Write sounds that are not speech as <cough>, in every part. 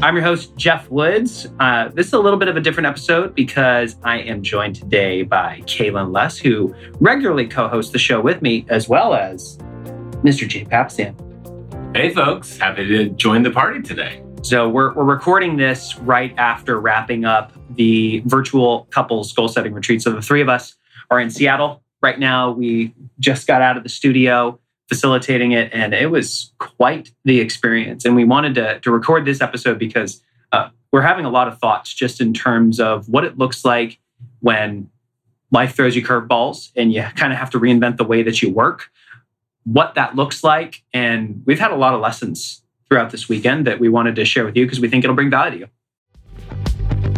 I'm your host, Geoff Woods. Uh, this is a little bit of a different episode because I am joined today by Kaylin Less, who regularly co hosts the show with me, as well as Mr. Jay Papasan. Hey, folks. Happy to join the party today. So, we're, we're recording this right after wrapping up the virtual couples goal setting retreat. So, the three of us are in Seattle right now. We just got out of the studio facilitating it, and it was quite the experience. And we wanted to, to record this episode because uh, we're having a lot of thoughts just in terms of what it looks like when life throws you curveballs and you kind of have to reinvent the way that you work, what that looks like. And we've had a lot of lessons throughout this weekend that we wanted to share with you because we think it'll bring value to you.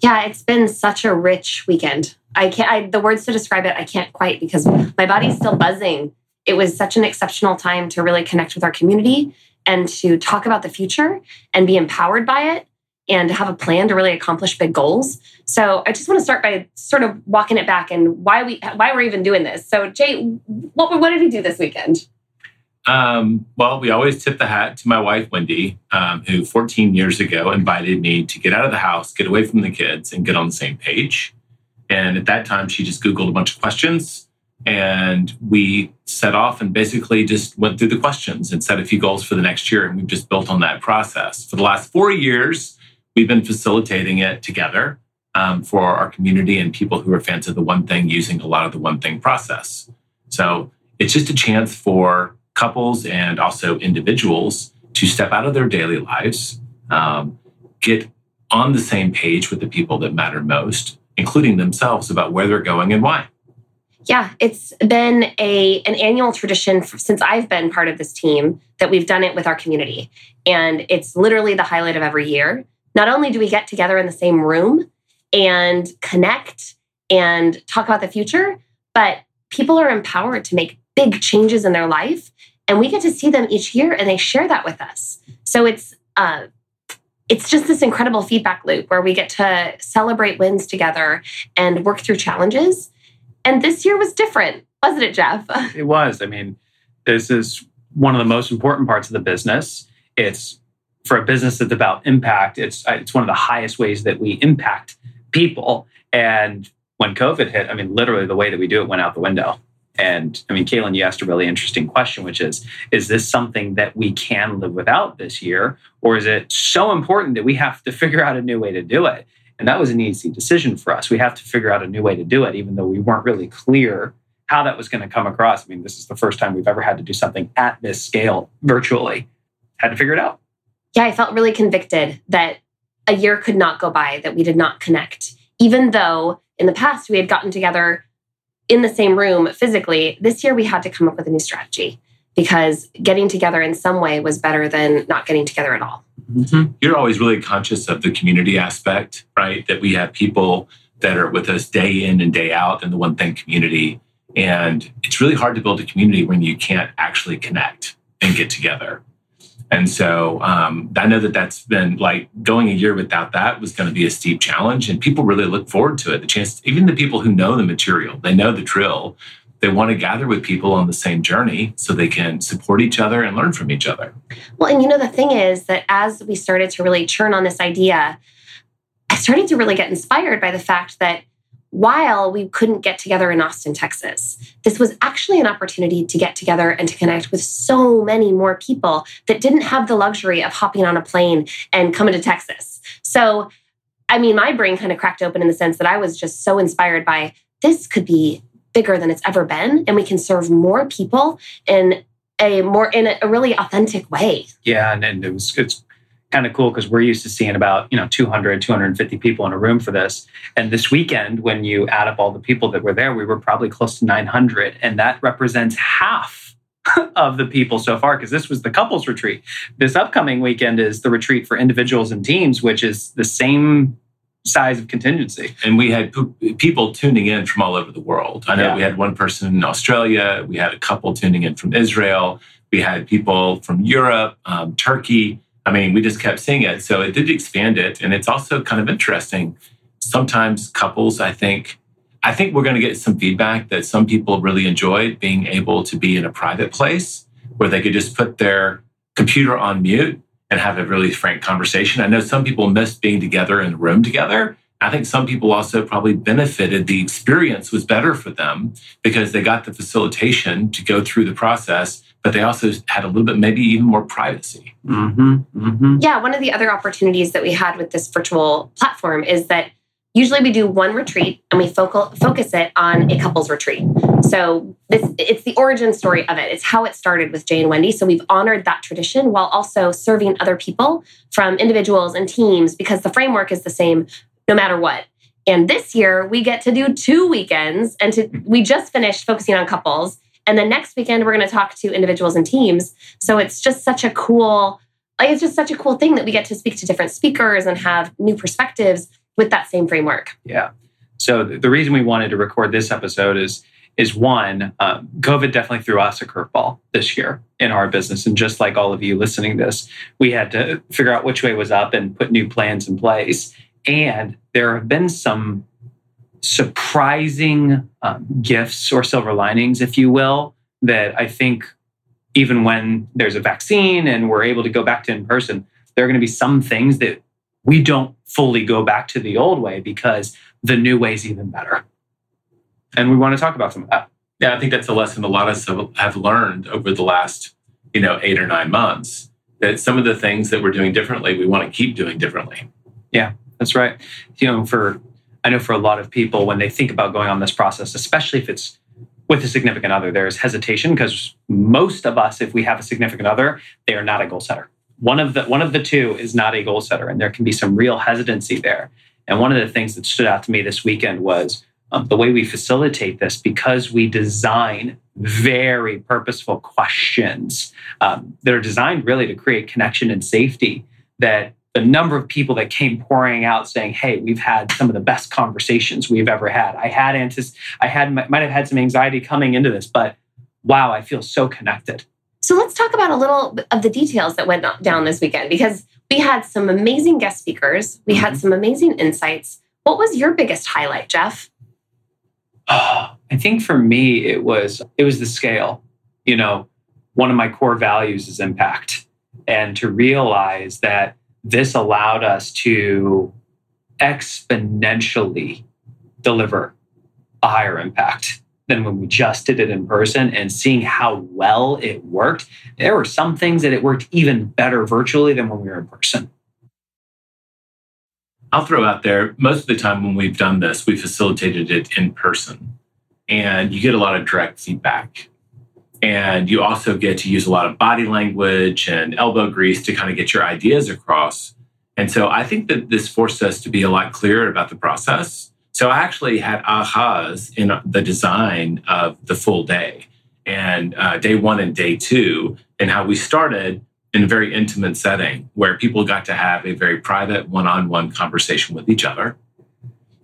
Yeah, it's been such a rich weekend. I can't, I, the words to describe it, I can't quite because my body's still buzzing. It was such an exceptional time to really connect with our community and to talk about the future and be empowered by it and have a plan to really accomplish big goals. So I just want to start by sort of walking it back and why we why we're even doing this. So Jay, what what did we do this weekend? Um, well, we always tip the hat to my wife, Wendy, um, who 14 years ago invited me to get out of the house, get away from the kids, and get on the same page. And at that time, she just Googled a bunch of questions. And we set off and basically just went through the questions and set a few goals for the next year. And we've just built on that process. For the last four years, we've been facilitating it together um, for our community and people who are fans of the one thing using a lot of the one thing process. So it's just a chance for couples and also individuals to step out of their daily lives, um, get on the same page with the people that matter most, including themselves about where they're going and why. Yeah, it's been a an annual tradition since I've been part of this team that we've done it with our community. And it's literally the highlight of every year. Not only do we get together in the same room and connect and talk about the future, but people are empowered to make big changes in their life and we get to see them each year and they share that with us. So it's uh, it's just this incredible feedback loop where we get to celebrate wins together and work through challenges. And this year was different wasn't it geoff? <laughs> It was. I mean this is one of the most important parts of the business. It's for a business that's about impact it's it's one of the highest ways that we impact people. And when covid hit i mean literally the way that we do it went out the window and I mean, Kaylin, you asked a really interesting question, which is Is this something that we can live without this year? Or is it so important that we have to <laughs> figure out a new way to do it? And that was an easy decision for us. We have to figure out a new way to do it, even though we weren't really clear how that was going to come across. I mean, this is the first time we've ever had to do something at this scale virtually. Had to figure it out. Yeah, I felt really convicted that a year could not go by that we did not connect, even though in the past we had gotten together in the same room physically, this year we had to come up with a new strategy because getting together in some way was better than not getting together at all. Mm-hmm. You're always really conscious of the community aspect, right? That we have people that are with us day in and day out in the One Thing community. And it's really hard to build a community when you can't actually connect and get together. And so um, I know that that's been like going a year without that was going to be a steep challenge. And people really look forward to it. The chance, even the people who know the material, they know the drill, they want to gather with people on the same journey so they can support each other and learn from each other. Well, and you know, the thing is that as we started to really churn on this idea, I started to really get inspired by the fact that while we couldn't get together in Austin, Texas. This was actually an opportunity to get together and to connect with so many more people that didn't have the luxury of hopping on a plane and coming to Texas. So, I mean, my brain kind of cracked open in the sense that I was just so inspired by this could be bigger than it's ever been and we can serve more people in a more in a really authentic way. Yeah, and, and it was it's kind of cool because we're used to seeing about you know 200 250 people in a room for this. And this weekend when you add up all the people that were there we were probably close to 900 and that represents half <laughs> of the people so far because this was the couples retreat. This upcoming weekend is the retreat for individuals and teams which is the same size of contingency. And we had people tuning in from all over the world. I know Yeah. we had one person in australia we had a couple tuning in from israel we had people from europe um, turkey i mean we just kept seeing it so it did expand it and it's also kind of interesting sometimes couples i think i think we're going to get some feedback that some people really enjoyed being able to be in a private place where they could just put their computer on mute and have a really frank conversation. I know some people miss being together in a room together. I think some people also probably benefited. The experience was better for them because they got the facilitation to go through the process, but they also had a little bit, maybe even more privacy. mm-hmm, mm-hmm. Yeah, one of the other opportunities that we had with this virtual platform is that usually we do one retreat and we focal, focus it on a couples retreat. So this, it's the origin story of it. It's how it started with Jay and Wendy. So we've honored that tradition while also serving other people from individuals and teams because the framework is the same no matter what. And this year we get to do two weekends and to, we just finished focusing on couples. And then next weekend we're going to talk to individuals and teams. So it's just such a cool like it's just such a cool thing that we get to speak to different speakers and have new perspectives with that same framework. Yeah. So the reason we wanted to record this episode is is one, um, COVID definitely threw us a curveball this year in our business, and just like all of you listening to this, we had to figure out which way was up and put new plans in place. And there have been some surprising um, gifts or silver linings, if you will, that I think even when there's a vaccine and we're able to go back to in person, there are going to be some things that we don't fully go back to the old way because the new way is even better. And we want to talk about some of that. Yeah, I think that's a lesson a lot of us have- have learned over the last, you know, eight or nine months. That some of the things that we're doing differently, we want to keep doing differently. Yeah, that's right. You know, for I know for a lot of people when they think about going on this process, especially if it's with a significant other, there's hesitation because most of us, if we have a significant other, they are not a goal setter. One of the one of the two is not a goal setter, and there can be some real hesitancy there. And one of the things that stood out to me this weekend was um, the way we facilitate this because we design very purposeful questions um, that are designed really to create connection and safety. That the number of people that came pouring out saying, "Hey, we've had some of the best conversations we've ever had. I had antis- I had might have had some anxiety coming into this, but wow, I feel so connected." So let's talk about a little of the details that went down this weekend because we had some amazing guest speakers. We had mm-hmm. some amazing insights. What was your biggest highlight, Geoff? <sighs> I think for me it was it was the scale. You know, one of my core values is impact. And to realize that this allowed us to exponentially deliver a higher impact than when we just did it in person and seeing how well it worked. There were some things that it worked even better virtually than when we were in person. I'll throw out there most of the time when we've done this, we facilitated it in person and you get a lot of direct feedback. And you also get to use a lot of body language and elbow grease to kind of get your ideas across. And so I think that this forced us to be a lot clearer about the process. So I actually had ahas in the design of the full day and uh, day one and day two, and how we started in a very intimate setting where people got to have a very private one on one conversation with each other.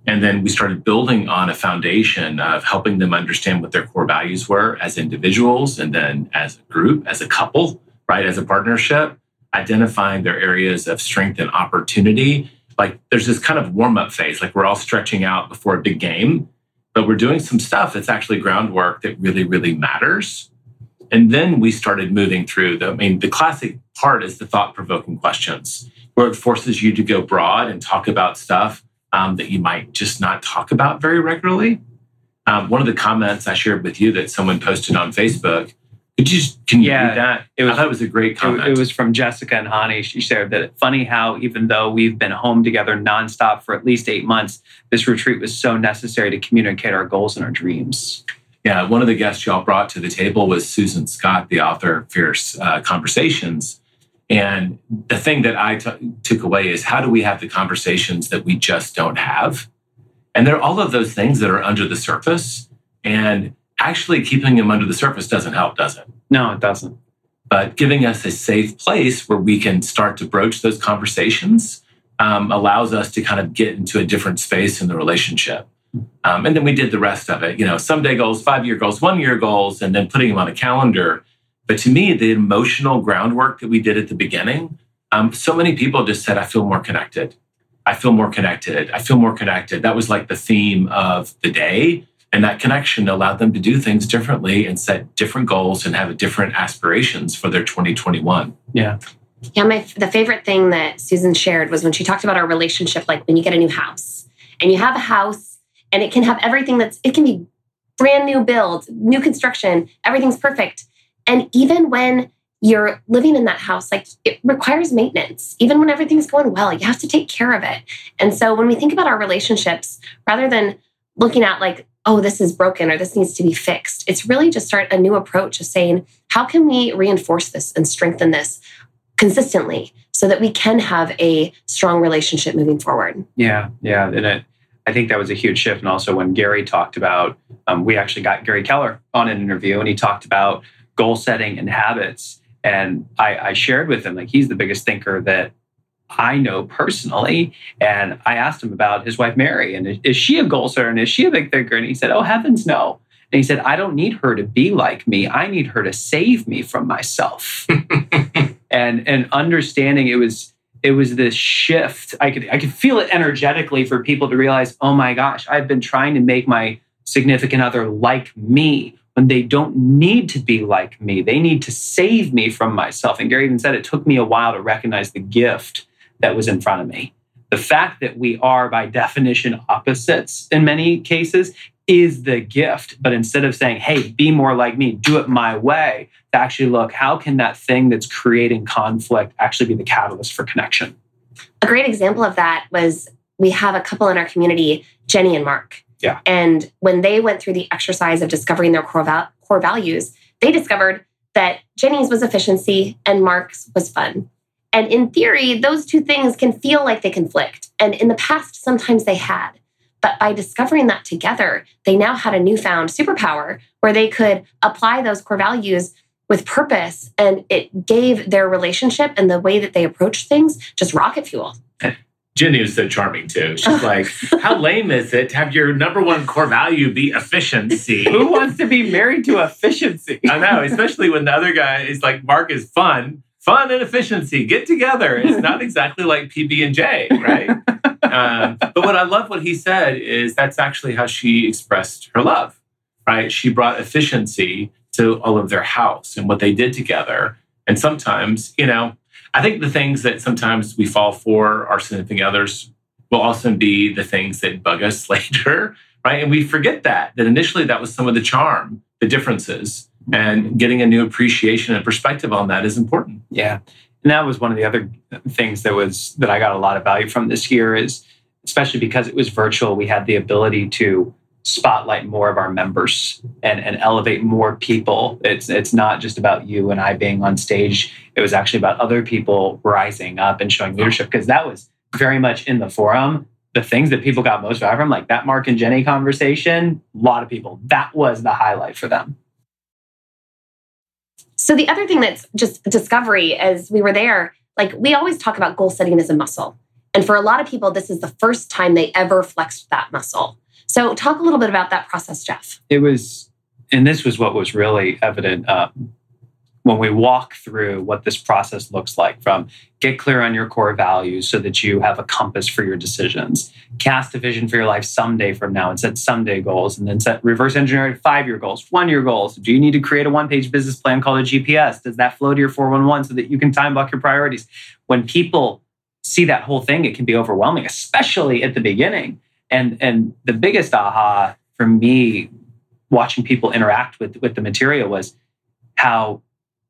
And then we started building on a foundation of helping them understand what their core values were as individuals and then as a group, as a couple, right? As a partnership, identifying their areas of strength and opportunity. Like there's this kind of warm up phase, like we're all stretching out before a big game, but we're doing some stuff that's actually groundwork that really, really matters. And then we started moving through the, I mean, the classic part is the thought provoking questions where it forces you to go broad and talk about stuff um, that you might just not talk about very regularly. Um, one of the comments I shared with you that someone posted on Facebook. Could you just, can you Yeah, read that? it was- I thought it was a great It, comment. it was from Jessica and Hani. She shared that funny how even though we've been home together nonstop for at least eight months, this retreat was so necessary to communicate our goals and our dreams. Yeah, one of the guests y'all brought to the table was Susan Scott, the author of Fierce uh, Conversations. And the thing that I t- took away is how do we have the conversations that we just don't have? And there are all of those things that are under the surface. And actually keeping them under the surface doesn't help, does it? No, it doesn't. But giving us a safe place where we can start to broach those conversations um, allows us to kind of get into a different space in the relationship. Um, and then we did the rest of it, you know, someday goals, five year goals, one year goals, and then putting them on a calendar. But to me, the emotional groundwork that we did at the beginning, um, so many people just said, I feel more connected. I feel more connected. I feel more connected. That was like the theme of the day. And that connection allowed them to do things differently and set different goals and have different aspirations for their 2021. Yeah. Yeah, my the favorite thing that Susan shared was when she talked about our relationship, like when you get a new house and you have a house and it can have everything that's it can be brand new build, new construction, everything's perfect. And even when you're living in that house, like it requires maintenance. Even when everything's going well, you have to take care of it. And so when we think about our relationships, rather than looking at like, oh, this is broken or this needs to be fixed, it's really just start a new approach of saying, how can we reinforce this and strengthen this consistently so that we can have a strong relationship moving forward? Yeah, yeah, and it, I think that was a huge shift. And also when Gary talked about, um, we actually got Gary Keller on an interview, and he talked about goal setting and habits. And I, I shared with him like he's the biggest thinker that I know personally. And I asked him about his wife Mary, and is, is she a goal setter and is she a big thinker? And he said, "Oh heavens, no." And he said, "I don't need her to be like me. I need her to save me from myself." <laughs> and and understanding it was it was this shift. I could I could feel it energetically for people to realize, oh my gosh, I've been trying to make my significant other like me when they don't need to be like me. They need to save me from myself. And Gary even said it took me a while to recognize the gift that was in front of me. The fact that we are by definition opposites in many cases is the gift. But instead of saying, hey, be more like me, do it my way, to actually look, how can that thing that's creating conflict actually be the catalyst for connection? A great example of that was we have a couple in our community, Jenny and Mark. Yeah. And when they went through the exercise of discovering their core, val- core values, they discovered that Jenny's was efficiency and Mark's was fun. And in theory, those two things can feel like they conflict. And in the past, sometimes they had. But by discovering that together, they now had a newfound superpower where they could apply those core values with purpose. And it gave their relationship and the way that they approached things just rocket fuel. Jenny was so charming too. She's like, How <laughs> lame is it to have your number one core value be efficiency? Who wants to be married to efficiency? <laughs> I know, especially when the other guy is like, Mark is fun, fun and efficiency. Get together. It's not exactly like PB and J, right? um, but what I love what he said is that's actually how she expressed her love, right? She brought efficiency to all of their house and what they did together. And sometimes, you know, I think the things that sometimes we fall for our significant others will also be the things that bug us <laughs> later, right? And we forget that, that initially that was some of the charm, the differences, and getting a new appreciation and perspective on that is important. Yeah. And that was one of the other things that was that I got a lot of value from this year is especially because it was virtual, we had the ability to spotlight more of our members and, and elevate more people. It's it's not just about you and I being on stage. It was actually about other people rising up and showing leadership because that was very much in the forum. The things that people got most value from, like that Mark and Jenny conversation, a lot of people, that was the highlight for them. So the other thing that's just discovery as we were there, like we always talk about goal setting as a muscle. And for a lot of people, this is the first time they ever flexed that muscle. So talk a little bit about that process, Geoff. it was and this was what was really evident um, when we walk through what this process looks like from get clear on your core values so that you have a compass for your decisions cast a vision for your life someday from now and set someday goals and then set reverse engineer five year goals one year goals do you need to create a one page business plan called a gps does that flow to your 411 so that you can time block your priorities when people see that whole thing, it can be overwhelming, especially at the beginning. And and the biggest aha for me watching people interact with with the material was how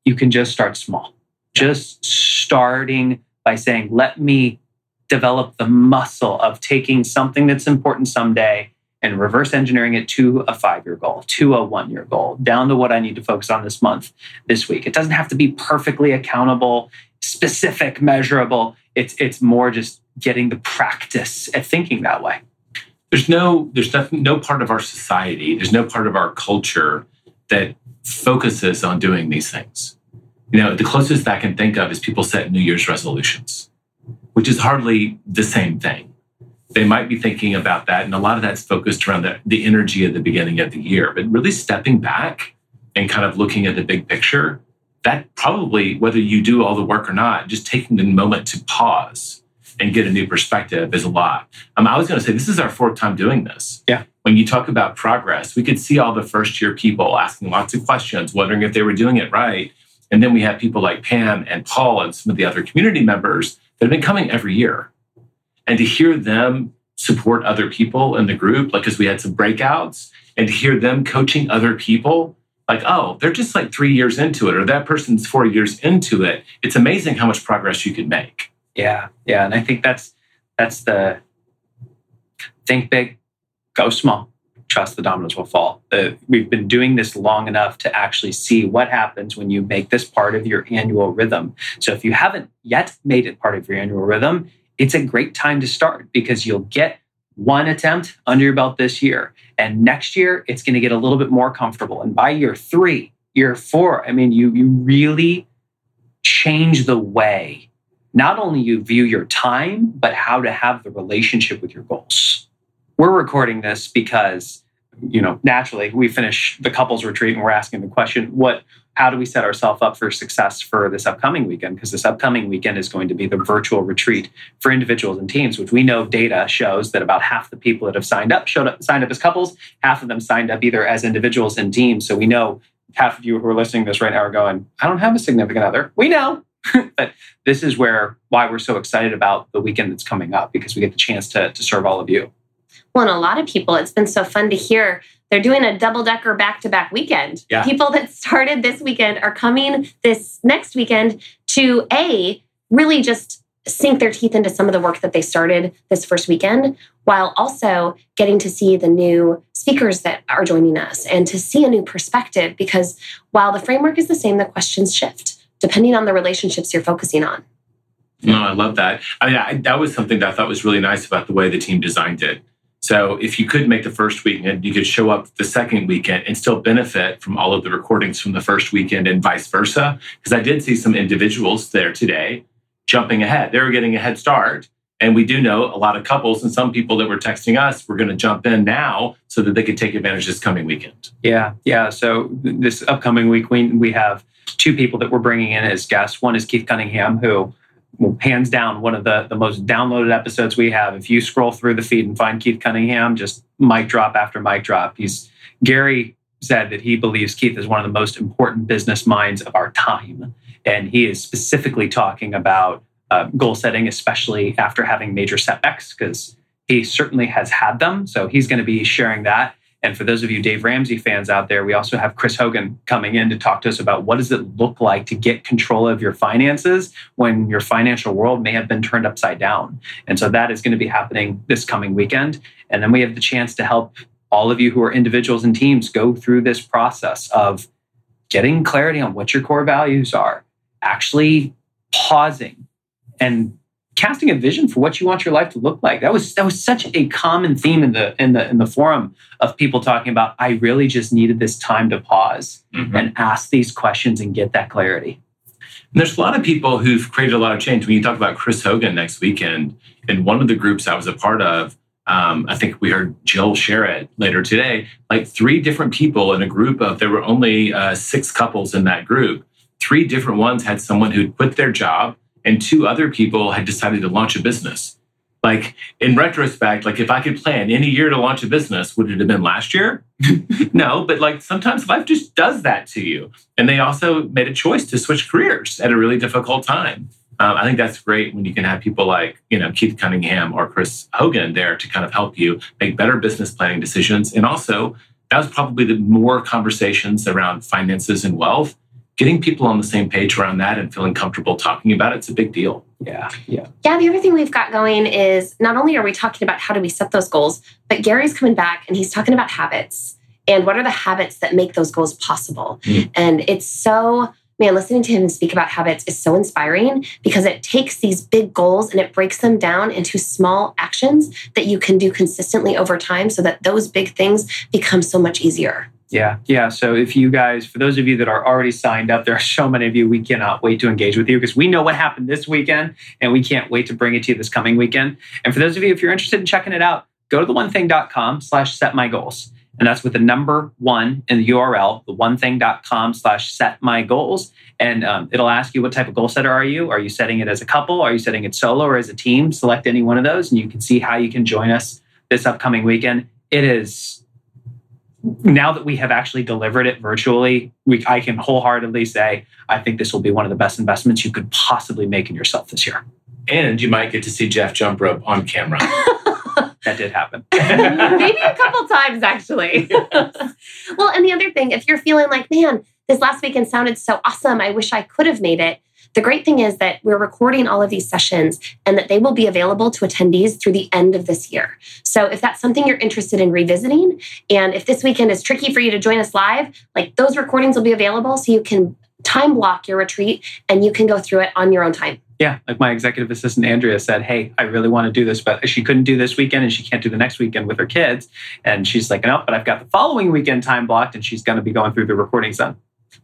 you can just start small. Just starting by saying, let me develop the muscle of taking something that's important someday and reverse engineering it to a five year goal, to a one year goal, down to what I need to focus on this month, this week. It doesn't have to be perfectly accountable, specific, measurable. It's, it's more just getting the practice at thinking that way. There's no, there's nothing, no part of our society, there's no part of our culture that focuses on doing these things. You know, the closest I can think of is people set New Year's resolutions, which is hardly the same thing they might be thinking about that. And a lot of that's focused around the, the energy at the beginning of the year. But really stepping back and kind of looking at the big picture, that probably, whether you do all the work or not, just taking the moment to pause and get a new perspective is a lot. Um, I was going to say, this is our fourth time doing this. Yeah. When you talk about progress, we could see all the first year people asking lots of questions, wondering if they were doing it right. And then we have people like Pam and Paul and some of the other community members that have been coming every year and to hear them support other people in the group, like because we had some breakouts, and to hear them coaching other people, like, oh, they're just like three years into it, or that person's four years into it. It's amazing how much progress you can make. Yeah, yeah, and I think that's that's the think big, go small, trust the dominoes will fall. Uh, we've been doing this long enough to actually see what happens when you make this part of your annual rhythm. So if you haven't yet made it part of your annual rhythm, it's a great time to start because you'll get one attempt under your belt this year. And next year, it's going to get a little bit more comfortable. And by year three, year four, I mean, you, you really change the way not only you view your time, but how to have the relationship with your goals. We're recording this because, you know, naturally we finish the couples retreat and we're asking the question, what how do we set ourselves up for success for this upcoming weekend? Because this upcoming weekend is going to be the virtual retreat for individuals and teams, which we know data shows that about half the people that have signed up showed up signed up as couples, half of them signed up either as individuals and teams. So we know half of you who are listening to this right now are going, I don't have a significant other. We know. <laughs> but this is where why we're so excited about the weekend that's coming up because we get the chance to, to serve all of you. Well, and a lot of people, it's been so fun to hear they're doing a double decker back to back weekend. Yeah. People that started this weekend are coming this next weekend to A, really just sink their teeth into some of the work that they started this first weekend, while also getting to see the new speakers that are joining us and to see a new perspective. Because while the framework is the same, the questions shift depending on the relationships you're focusing on. No, I love that. I mean, I, that was something that I thought was really nice about the way the team designed it. So if you could make the first weekend, you could show up the second weekend and still benefit from all of the recordings from the first weekend and vice versa. Because I did see some individuals there today jumping ahead. They were getting a head start. And we do know a lot of couples and some people that were texting us, we're going to jump in now so that they could take advantage this coming weekend. Yeah. Yeah. So this upcoming week, we, we have two people that we're bringing in as guests. One is Keith Cunningham, who hands down one of the, the most downloaded episodes we have. If you scroll through the feed and find Keith Cunningham, just mic drop after mic drop. He's Gary said that he believes Keith is one of the most important business minds of our time. And he is specifically talking about uh, goal setting, especially after having major setbacks, because he certainly has had them. So he's going to be sharing that. And for those of you Dave Ramsey fans out there, we also have Chris Hogan coming in to talk to us about what does it look like to get control of your finances when your financial world may have been turned upside down. And so that is going to be happening this coming weekend. And then we have the chance to help all of you who are individuals and teams go through this process of getting clarity on what your core values are, actually pausing and casting a vision for what you want your life to look like. That was that was such a common theme in the in the in the forum of people talking about I really just needed this time to pause mm-hmm. and ask these questions and get that clarity. And there's a lot of people who've created a lot of change. When you talk about Chris Hogan next weekend, in one of the groups I was a part of, um, I think we heard Jill share it later today. Like three different people in a group of there were only uh, six couples in that group. Three different ones had someone who'd quit their job and two other people had decided to launch a business. Like in retrospect, like if I could plan any year to launch a business, would it have been last year? <laughs> no, but like sometimes life just does that to you. And they also made a choice to switch careers at a really difficult time. Um, I think that's great when you can have people like, you know, Keith Cunningham or Chris Hogan there to kind of help you make better business planning decisions. And also, that was probably the more conversations around finances and wealth. Getting people on the same page around that and feeling comfortable talking about it, it's a big deal. Yeah, yeah. Yeah, the other thing we've got going is not only are we talking about how do we set those goals, but Gary's coming back and he's talking about habits and what are the habits that make those goals possible. Mm. And it's so man, listening to him speak about habits is so inspiring because it takes these big goals and it breaks them down into small actions that you can do consistently over time so that those big things become so much easier. Yeah, yeah. So if you guys, for those of you that are already signed up, there are so many of you, we cannot wait to engage with you because we know what happened this weekend and we can't wait to bring it to you this coming weekend. And for those of you, if you're interested in checking it out, go to the one thing.com slash set my goals. And that's with the number one in the URL, the one thing.com slash set my goals. And um, it'll ask you what type of goal setter are you? Are you setting it as a couple? Are you setting it solo or as a team? Select any one of those and you can see how you can join us this upcoming weekend. It is now that we have actually delivered it virtually, we, I can wholeheartedly say I think this will be one of the best investments you could possibly make in yourself this year. And you might get to see Geoff jump rope on camera. <laughs> That did happen. <laughs> Maybe a couple times, actually. <laughs> well, and the other thing, if you're feeling like, man, this last weekend sounded so awesome, I wish I could have made it. The great thing is that we're recording all of these sessions and that they will be available to attendees through the end of this year. So if that's something you're interested in revisiting, and if this weekend is tricky for you to join us live, like those recordings will be available so you can time block your retreat and you can go through it on your own time. Yeah, like my executive assistant Andrea said, "Hey, I really want to do this, but she couldn't do this weekend, and she can't do the next weekend with her kids." And she's like, "No, but I've got the following weekend time blocked, and she's going to be going through the recordings then."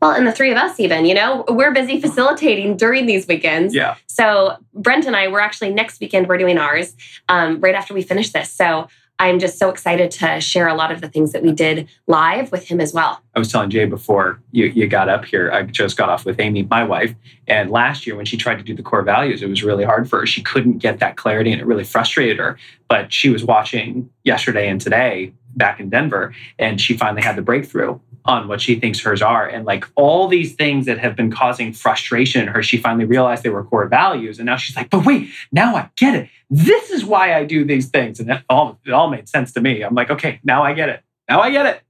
Well, and the three of us, even, you know, we're busy facilitating during these weekends. Yeah. So Brent and I, we're actually next weekend, we're doing ours um, right after we finish this. So I'm just so excited to share a lot of the things that we did live with him as well. I was telling Jay before you, you got up here, I just got off with Amy, my wife. And last year, when she tried to do the core values, it was really hard for her. She couldn't get that clarity and it really frustrated her. But she was watching yesterday and today back in Denver, and she finally had the breakthrough on what she thinks hers are. And like all these things that have been causing frustration in her, she finally realized they were core values. And now she's like, but wait, now I get it. This is why I do these things. And it all, it all made sense to me. I'm like, okay, now I get it. Now I get it.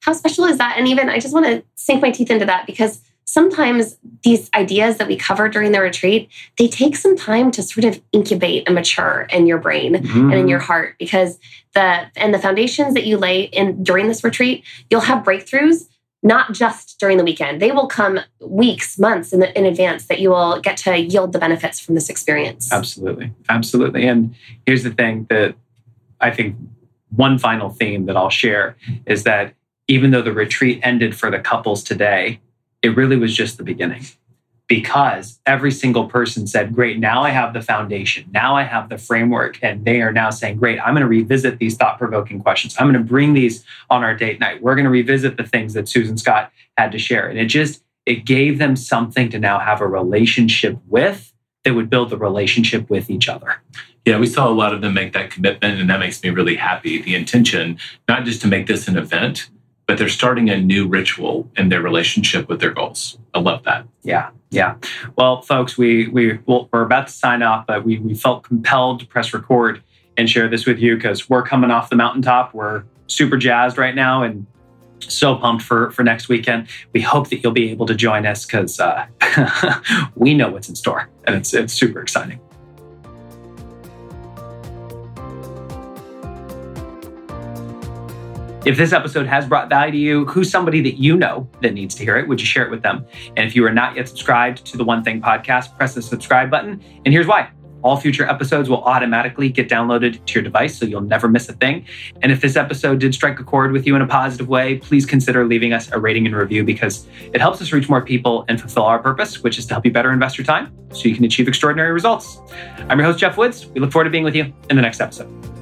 How special is that? And even I just want to sink my teeth into that because sometimes these ideas that we cover during the retreat they take some time to sort of incubate and mature in your brain Mm-hmm. and in your heart because the and the foundations that you lay in during this retreat you'll have breakthroughs not just during the weekend they will come weeks months in, the, in advance that you will get to yield the benefits from this experience Absolutely. Absolutely. And here's the thing that I think one final theme that I'll share is that even though the retreat ended for the couples today, it really was just the beginning because every single person said, Great, now I have the foundation. Now I have the framework. And they are now saying, Great, I'm going to revisit these thought provoking questions. I'm going to bring these on our date night. We're going to revisit the things that Susan Scott had to share. And it just, it gave them something to now have a relationship with that would build the relationship with each other. Yeah, we saw a lot of them make that commitment, and that makes me really happy. The intention, not just to make this an event, but they're starting a new ritual in their relationship with their goals. I love that. Yeah, yeah. Well, folks, we we well, we're about to sign off, but we we felt compelled to press record and share this with you because we're coming off the mountaintop. We're super jazzed right now and so pumped for for next weekend. We hope that you'll be able to join us because uh, <laughs> we know what's in store and it's it's super exciting. If this episode has brought value to you, who's somebody that you know that needs to hear it? Would you share it with them? And if you are not yet subscribed to the One Thing podcast, press the subscribe button. And here's why. All future episodes will automatically get downloaded to your device, so you'll never miss a thing. And if this episode did strike a chord with you in a positive way, please consider leaving us a rating and review because it helps us reach more people and fulfill our purpose, which is to help you better invest your time so you can achieve extraordinary results. I'm your host, Geoff Woods. We look forward to being with you in the next episode.